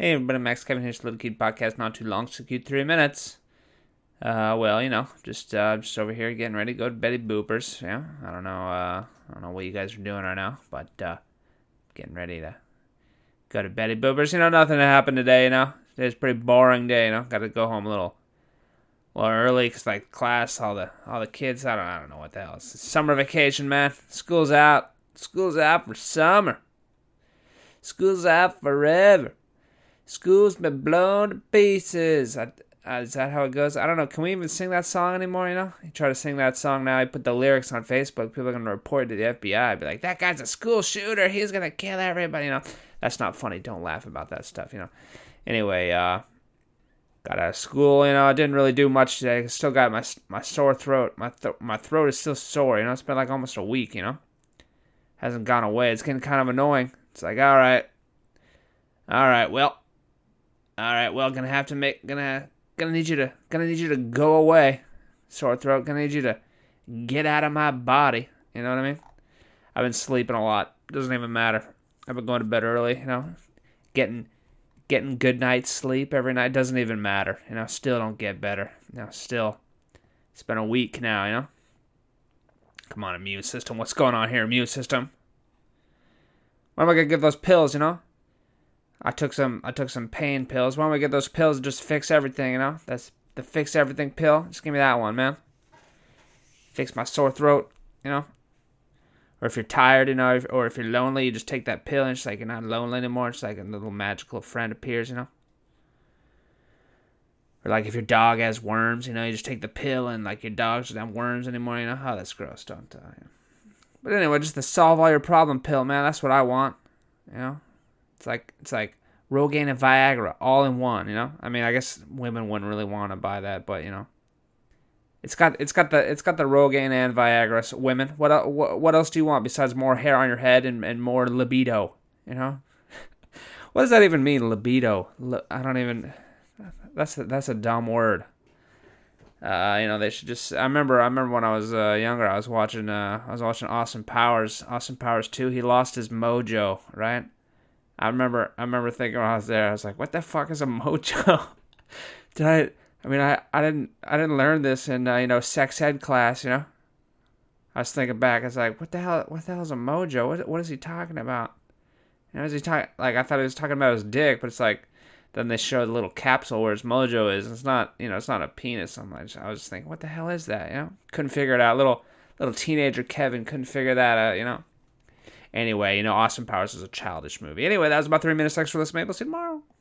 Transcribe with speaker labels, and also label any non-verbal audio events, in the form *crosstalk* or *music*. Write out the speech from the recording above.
Speaker 1: Hey everybody, Max Kevin here. Little Kid Podcast, not too long, so cute three minutes. Uh, well, you know, just uh, just over here getting ready to go to Betty Boopers. Yeah, I don't know, uh, I don't know what you guys are doing right now, but uh, getting ready to go to Betty Boopers. You know, nothing happened today. You know, today's a pretty boring day. You know, got to go home a little, well early because like class, all the all the kids. I don't I don't know what the hell. It's summer vacation, man. School's out. School's out for summer. School's out forever. School's been blown to pieces. I, uh, is that how it goes? I don't know. Can we even sing that song anymore? You know, you try to sing that song now. I put the lyrics on Facebook. People are gonna report to the FBI. Be like, that guy's a school shooter. He's gonna kill everybody. You know, that's not funny. Don't laugh about that stuff. You know. Anyway, uh, got out of school. You know, I didn't really do much today. I still got my my sore throat. My th- my throat is still sore. You know, it's been like almost a week. You know, hasn't gone away. It's getting kind of annoying. It's like, all right, all right, well all right, well, gonna have to make gonna gonna need you to gonna need you to go away, sore throat. Gonna need you to get out of my body. You know what I mean? I've been sleeping a lot. Doesn't even matter. I've been going to bed early. You know, getting getting good night's sleep every night doesn't even matter. You know, still don't get better. You know, still. It's been a week now. You know. Come on, immune system. What's going on here, immune system? When am I gonna give those pills? You know. I took some I took some pain pills. Why don't we get those pills and just fix everything, you know? That's the fix everything pill. Just give me that one, man. Fix my sore throat, you know? Or if you're tired, you know, or if you're lonely, you just take that pill and it's like you're not lonely anymore. It's like a little magical friend appears, you know? Or like if your dog has worms, you know, you just take the pill and like your dog doesn't have worms anymore, you know? Oh, that's gross, don't yeah. But anyway, just to solve all your problem pill, man. That's what I want, you know? It's like it's like Rogaine and Viagra all in one. You know, I mean, I guess women wouldn't really want to buy that, but you know, it's got it's got the it's got the Rogaine and Viagra. So women, what what what else do you want besides more hair on your head and, and more libido? You know, *laughs* what does that even mean? Libido? I don't even. That's a, that's a dumb word. Uh, you know, they should just. I remember. I remember when I was uh, younger. I was watching. Uh, I was watching Austin Powers. Austin Powers two. He lost his mojo. Right I remember I remember thinking when I was there, I was like, what the fuck is a mojo? *laughs* Did I I mean I, I didn't I didn't learn this in uh, you know sex ed class, you know? I was thinking back, I was like, what the hell what the hell is a mojo? What what is he talking about? Know, is he talking like I thought he was talking about his dick, but it's like then they show the little capsule where his mojo is. It's not you know, it's not a penis. I'm like, I was just thinking, what the hell is that? You know? Couldn't figure it out. Little little teenager Kevin couldn't figure that out, you know? Anyway, you know, Austin Powers is a childish movie. Anyway, that was about three minutes. extra. listening. We'll see tomorrow.